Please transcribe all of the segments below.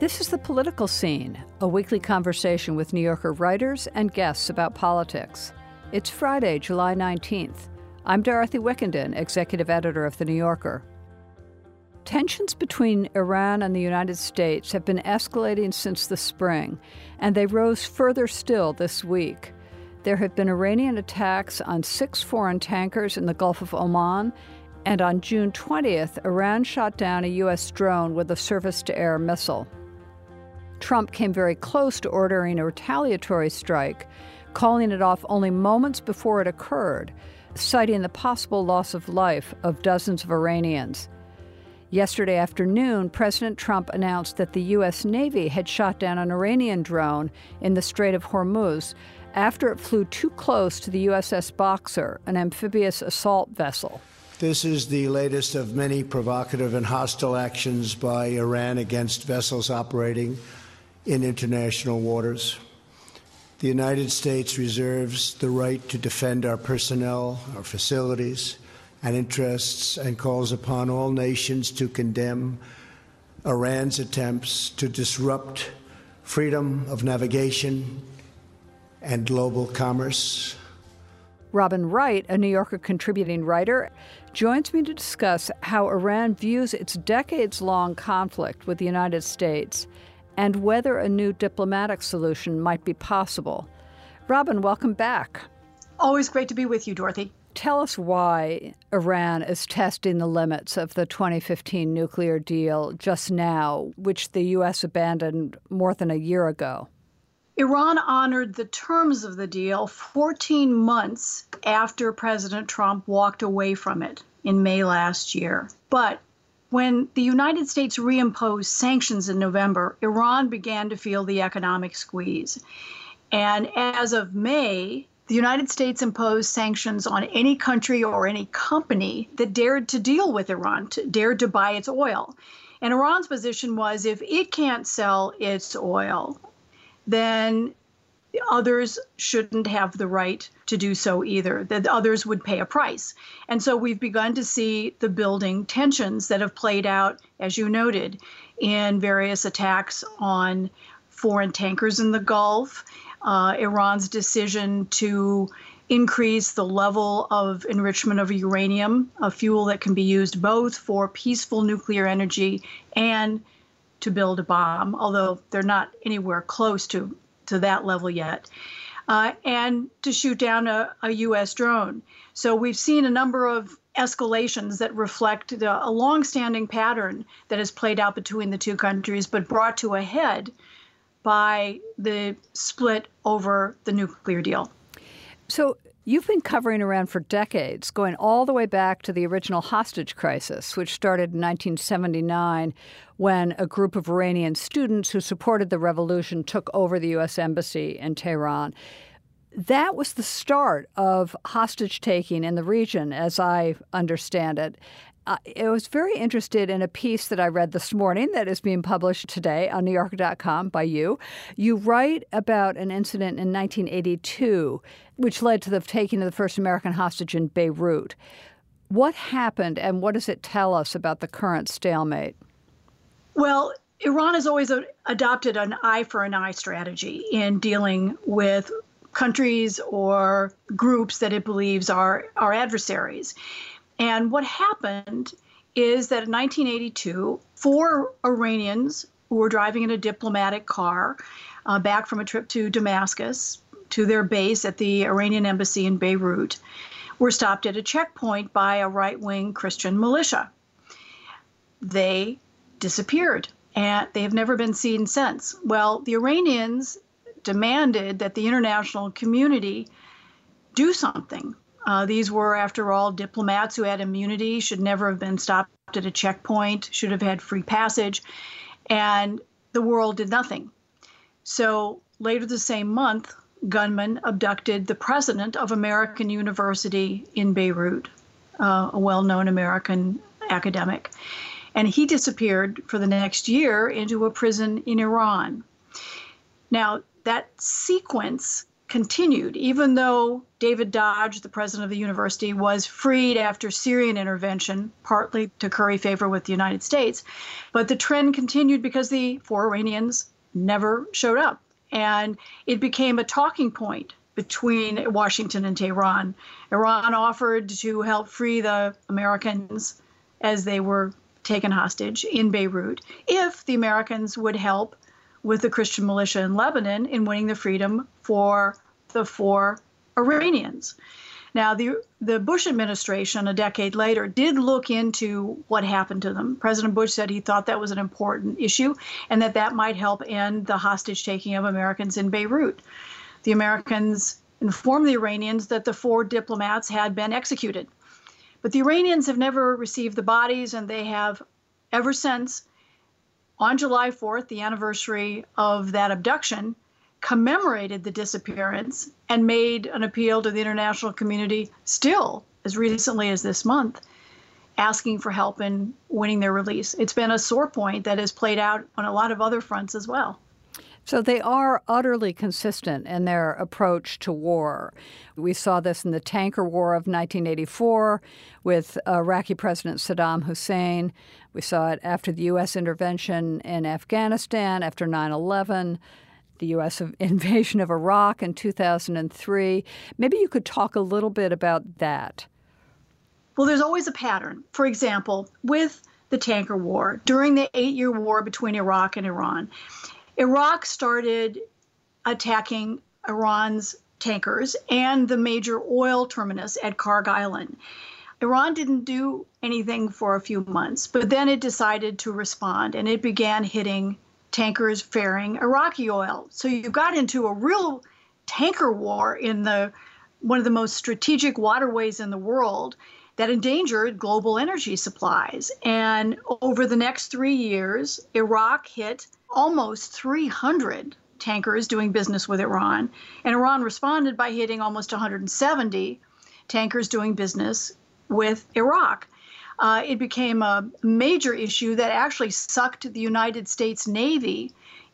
This is The Political Scene, a weekly conversation with New Yorker writers and guests about politics. It's Friday, July 19th. I'm Dorothy Wickenden, executive editor of The New Yorker. Tensions between Iran and the United States have been escalating since the spring, and they rose further still this week. There have been Iranian attacks on six foreign tankers in the Gulf of Oman and on June 20th, Iran shot down a U.S. drone with a surface to air missile. Trump came very close to ordering a retaliatory strike, calling it off only moments before it occurred, citing the possible loss of life of dozens of Iranians. Yesterday afternoon, President Trump announced that the U.S. Navy had shot down an Iranian drone in the Strait of Hormuz after it flew too close to the USS Boxer, an amphibious assault vessel. This is the latest of many provocative and hostile actions by Iran against vessels operating in international waters. The United States reserves the right to defend our personnel, our facilities, and interests, and calls upon all nations to condemn Iran's attempts to disrupt freedom of navigation and global commerce. Robin Wright, a New Yorker contributing writer, joins me to discuss how Iran views its decades long conflict with the United States and whether a new diplomatic solution might be possible. Robin, welcome back. Always great to be with you, Dorothy. Tell us why Iran is testing the limits of the 2015 nuclear deal just now, which the U.S. abandoned more than a year ago. Iran honored the terms of the deal 14 months after President Trump walked away from it in May last year. But when the United States reimposed sanctions in November, Iran began to feel the economic squeeze. And as of May, the United States imposed sanctions on any country or any company that dared to deal with Iran, to, dared to buy its oil. And Iran's position was if it can't sell its oil, then others shouldn't have the right to do so either, that others would pay a price. And so we've begun to see the building tensions that have played out, as you noted, in various attacks on foreign tankers in the Gulf, uh, Iran's decision to increase the level of enrichment of uranium, a fuel that can be used both for peaceful nuclear energy and to build a bomb, although they're not anywhere close to to that level yet, uh, and to shoot down a, a U.S. drone. So we've seen a number of escalations that reflect the, a long-standing pattern that has played out between the two countries, but brought to a head by the split over the nuclear deal. So You've been covering Iran for decades, going all the way back to the original hostage crisis, which started in 1979 when a group of Iranian students who supported the revolution took over the U.S. Embassy in Tehran. That was the start of hostage taking in the region, as I understand it. Uh, I was very interested in a piece that I read this morning that is being published today on NewYorker.com by you. You write about an incident in 1982 which led to the taking of the first American hostage in Beirut. What happened and what does it tell us about the current stalemate? Well, Iran has always adopted an eye for an eye strategy in dealing with countries or groups that it believes are adversaries. And what happened is that in 1982, four Iranians who were driving in a diplomatic car uh, back from a trip to Damascus to their base at the Iranian embassy in Beirut were stopped at a checkpoint by a right wing Christian militia. They disappeared and they have never been seen since. Well, the Iranians demanded that the international community do something uh, these were, after all, diplomats who had immunity, should never have been stopped at a checkpoint, should have had free passage, and the world did nothing. So later the same month, gunmen abducted the president of American University in Beirut, uh, a well known American academic. And he disappeared for the next year into a prison in Iran. Now, that sequence continued, even though David Dodge, the president of the university, was freed after Syrian intervention, partly to curry favor with the United States. But the trend continued because the four Iranians never showed up. And it became a talking point between Washington and Tehran. Iran offered to help free the Americans as they were taken hostage in Beirut if the Americans would help with the Christian militia in Lebanon in winning the freedom for the four Iranians. Now, the, the Bush administration, a decade later, did look into what happened to them. President Bush said he thought that was an important issue and that that might help end the hostage taking of Americans in Beirut. The Americans informed the Iranians that the four diplomats had been executed. But the Iranians have never received the bodies, and they have ever since, on July 4th, the anniversary of that abduction, commemorated the disappearance and made an appeal to the international community still as recently as this month asking for help in winning their release. It's been a sore point that has played out on a lot of other fronts as well. So they are utterly consistent in their approach to war. We saw this in the tanker war of 1984 with uh, Iraqi President Saddam Hussein. We saw it after the U.S. intervention in Afghanistan, after 9 11 the U.S. invasion of Iraq in 2003. Maybe you could talk a little bit about that. Well, there's always a pattern. For example, with the tanker war, during the eight year war between Iraq and Iran, Iraq started attacking Iran's tankers and the major oil terminus at Kharg Island. Iran didn't do anything for a few months, but then it decided to respond and it began hitting tankers ferrying Iraqi oil. So you got into a real tanker war in the one of the most strategic waterways in the world that endangered global energy supplies. And over the next three years, Iraq hit almost 300 tankers doing business with Iran. And Iran responded by hitting almost 170 tankers doing business with Iraq uh, it became a major issue that actually sucked the United States Navy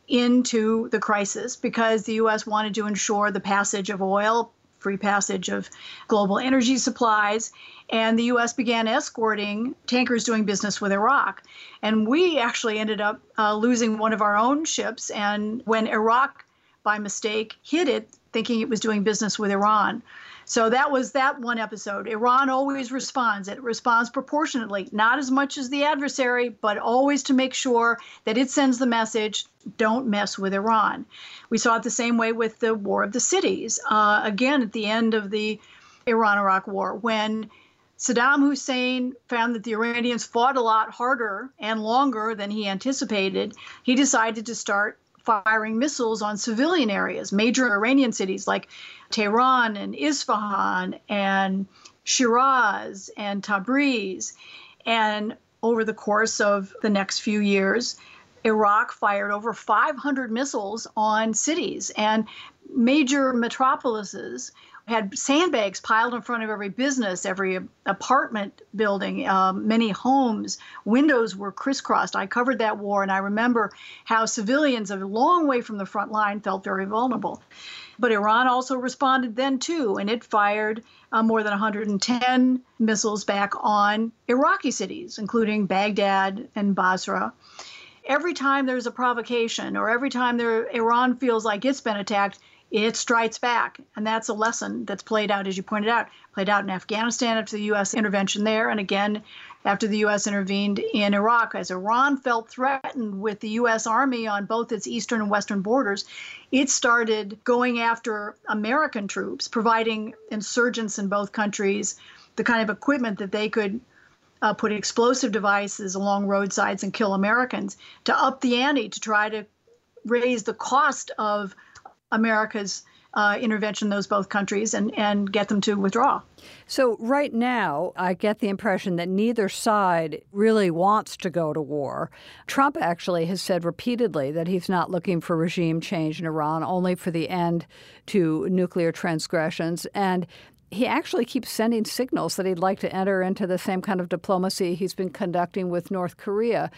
into the crisis because the U.S. wanted to ensure the passage of oil, free passage of global energy supplies, and the U.S. began escorting tankers doing business with Iraq. And we actually ended up uh, losing one of our own ships. And when Iraq, by mistake, hit it, thinking it was doing business with Iran, so that was that one episode. Iran always responds. It responds proportionately, not as much as the adversary, but always to make sure that it sends the message don't mess with Iran. We saw it the same way with the War of the Cities. Uh, again, at the end of the Iran Iraq War, when Saddam Hussein found that the Iranians fought a lot harder and longer than he anticipated, he decided to start firing missiles on civilian areas, major Iranian cities like Tehran and Isfahan and Shiraz and Tabriz. And over the course of the next few years, Iraq fired over 500 missiles on cities and major metropolises had sandbags piled in front of every business, every apartment building, um, many homes. Windows were crisscrossed. I covered that war, and I remember how civilians a long way from the front line felt very vulnerable. But Iran also responded then too, and it fired uh, more than 110 missiles back on Iraqi cities, including Baghdad and Basra every time there's a provocation or every time there, Iran feels like it's been attacked, it strikes back. And that's a lesson that's played out, as you pointed out, played out in Afghanistan after the U.S. intervention there, and again after the U.S. intervened in Iraq. As Iran felt threatened with the U.S. Army on both its eastern and western borders, it started going after American troops, providing insurgents in both countries the kind of equipment that they could uh, put explosive devices along roadsides and kill Americans to up the ante to try to raise the cost of America's uh, intervention in those both countries and, and get them to withdraw. So, right now, I get the impression that neither side really wants to go to war. Trump actually has said repeatedly that he's not looking for regime change in Iran, only for the end to nuclear transgressions. And he actually keeps sending signals that he'd like to enter into the same kind of diplomacy he's been conducting with North Korea.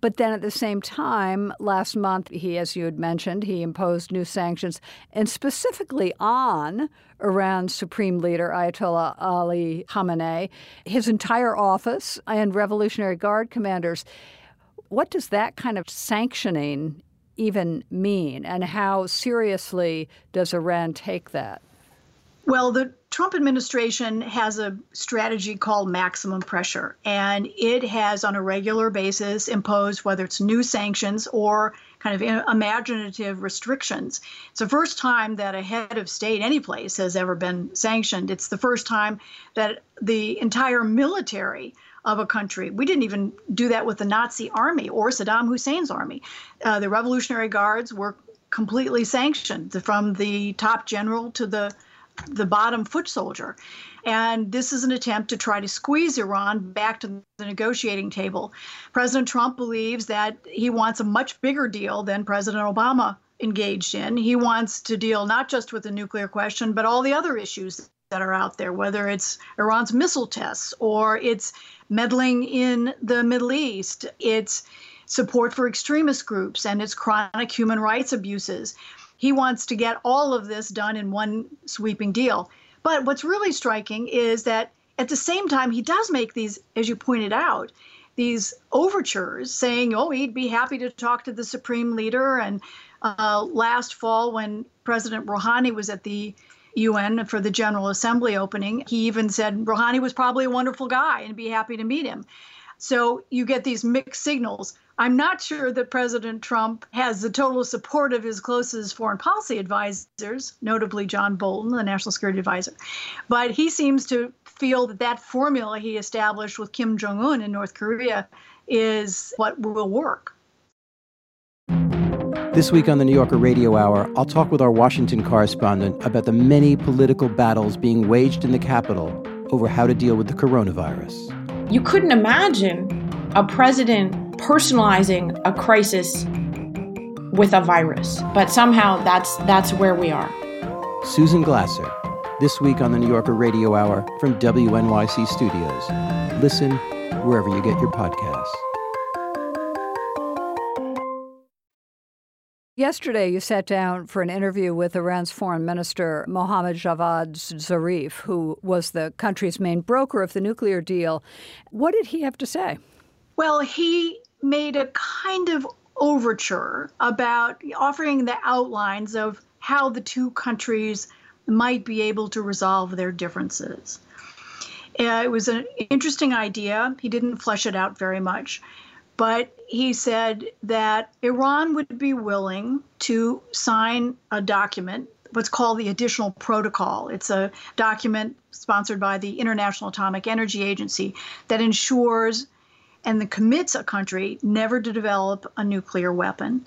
But then at the same time, last month, he, as you had mentioned, he imposed new sanctions, and specifically on Iran's supreme leader, Ayatollah Ali Khamenei, his entire office, and Revolutionary Guard commanders. What does that kind of sanctioning even mean, and how seriously does Iran take that? Well, the Trump administration has a strategy called maximum pressure, and it has on a regular basis imposed whether it's new sanctions or kind of imaginative restrictions. It's the first time that a head of state any place has ever been sanctioned. It's the first time that the entire military of a country. We didn't even do that with the Nazi army or Saddam Hussein's army. Uh, the Revolutionary Guards were completely sanctioned from the top general to the the bottom foot soldier. And this is an attempt to try to squeeze Iran back to the negotiating table. President Trump believes that he wants a much bigger deal than President Obama engaged in. He wants to deal not just with the nuclear question, but all the other issues that are out there, whether it's Iran's missile tests or it's meddling in the Middle East, it's support for extremist groups, and its chronic human rights abuses. He wants to get all of this done in one sweeping deal. But what's really striking is that at the same time, he does make these, as you pointed out, these overtures saying, oh, he'd be happy to talk to the supreme leader. And uh, last fall, when President Rouhani was at the UN for the General Assembly opening, he even said Rouhani was probably a wonderful guy and be happy to meet him. So you get these mixed signals. I'm not sure that President Trump has the total support of his closest foreign policy advisors, notably John Bolton, the national security advisor. But he seems to feel that that formula he established with Kim Jong un in North Korea is what will work. This week on the New Yorker Radio Hour, I'll talk with our Washington correspondent about the many political battles being waged in the Capitol over how to deal with the coronavirus. You couldn't imagine a president personalizing a crisis with a virus. But somehow that's that's where we are. Susan Glasser, this week on the New Yorker Radio Hour from WNYC Studios. Listen wherever you get your podcasts. Yesterday, you sat down for an interview with Iran's foreign minister, Mohammad Javad Zarif, who was the country's main broker of the nuclear deal. What did he have to say? Well, he made a kind of overture about offering the outlines of how the two countries might be able to resolve their differences. Uh, it was an interesting idea. He didn't flesh it out very much, but he said that Iran would be willing to sign a document, what's called the Additional Protocol. It's a document sponsored by the International Atomic Energy Agency that ensures and then commits a country never to develop a nuclear weapon.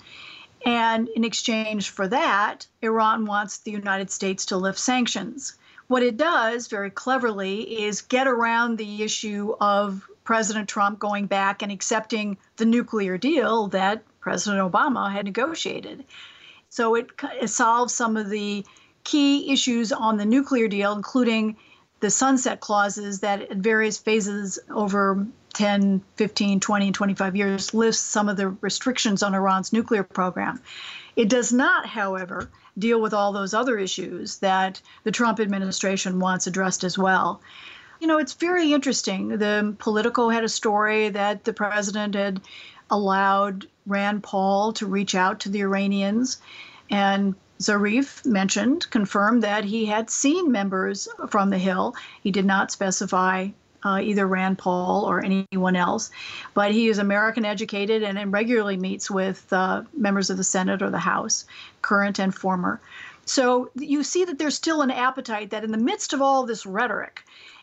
And in exchange for that, Iran wants the United States to lift sanctions. What it does very cleverly is get around the issue of President Trump going back and accepting the nuclear deal that President Obama had negotiated. So it, it solves some of the key issues on the nuclear deal, including the sunset clauses that at various phases over 10, 15, 20, and 25 years lifts some of the restrictions on Iran's nuclear program. It does not, however, deal with all those other issues that the Trump administration wants addressed as well. You know, it's very interesting. The Politico had a story that the president had allowed Rand Paul to reach out to the Iranians, and Zarif mentioned, confirmed that he had seen members from the Hill. He did not specify uh, either Rand Paul or anyone else. But he is American educated and, and regularly meets with uh, members of the Senate or the House, current and former. So you see that there's still an appetite that in the midst of all this rhetoric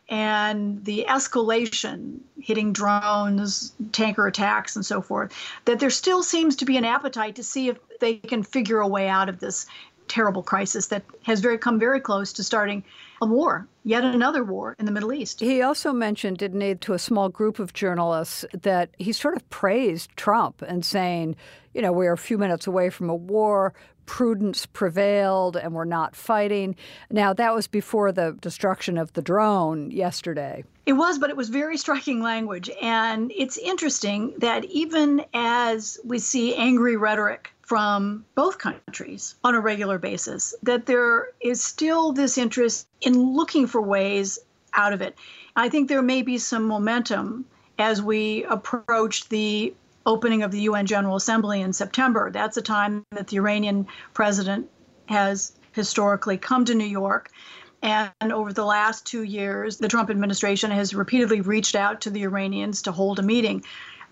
and the escalation hitting drones, tanker attacks, and so forth, that there still seems to be an appetite to see if they can figure a way out of this terrible crisis that has very come very close to starting a war, yet another war in the Middle East. He also mentioned, didn't he, to a small group of journalists that he sort of praised Trump and saying, you know, we're a few minutes away from a war. Prudence prevailed and we're not fighting. Now, that was before the destruction of the drone yesterday. It was, but it was very striking language. And it's interesting that even as we see angry rhetoric from both countries on a regular basis, that there is still this interest in looking for ways out of it. I think there may be some momentum as we approach the opening of the UN General Assembly in September. That's a time that the Iranian president has historically come to New York. And over the last two years, the Trump administration has repeatedly reached out to the Iranians to hold a meeting.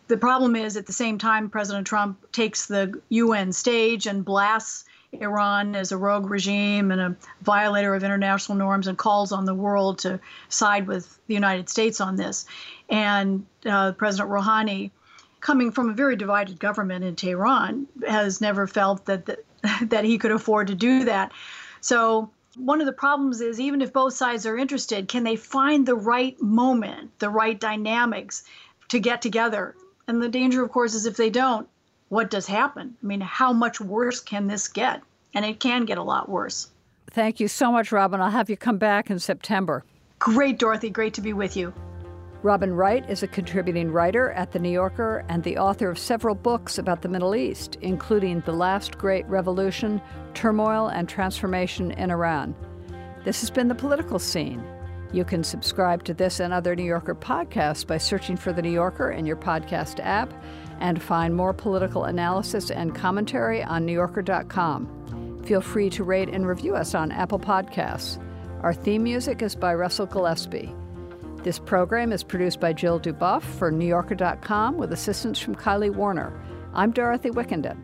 The problem is, at the same time, President Trump takes the UN stage and blasts Iran as a rogue regime and a violator of international norms and calls on the world to side with the United States on this. And uh, President Rouhani coming from a very divided government in Tehran, has never felt that that, that he could afford to do that. So one of the problems is even if both sides are interested, can they find the right moment, the right dynamics to get together? And the danger, of course, is if they don't, what does happen? I mean, how much worse can this get? And it can get a lot worse. Thank you so much, Robin. I'll have you come back in September. Great, Dorothy. Great to be with you. Robin Wright is a contributing writer at The New Yorker and the author of several books about the Middle East, including The Last Great Revolution, Turmoil and Transformation in Iran. This has been The Political Scene. You can subscribe to this and other New Yorker podcasts by searching for The New Yorker in your podcast app and find more political analysis and commentary on NewYorker.com. Feel free to rate and review us on Apple Podcasts. Our theme music is by Russell Gillespie. This program is produced by Jill Dubuff for NewYorker.com with assistance from Kylie Warner. I'm Dorothy Wickenden.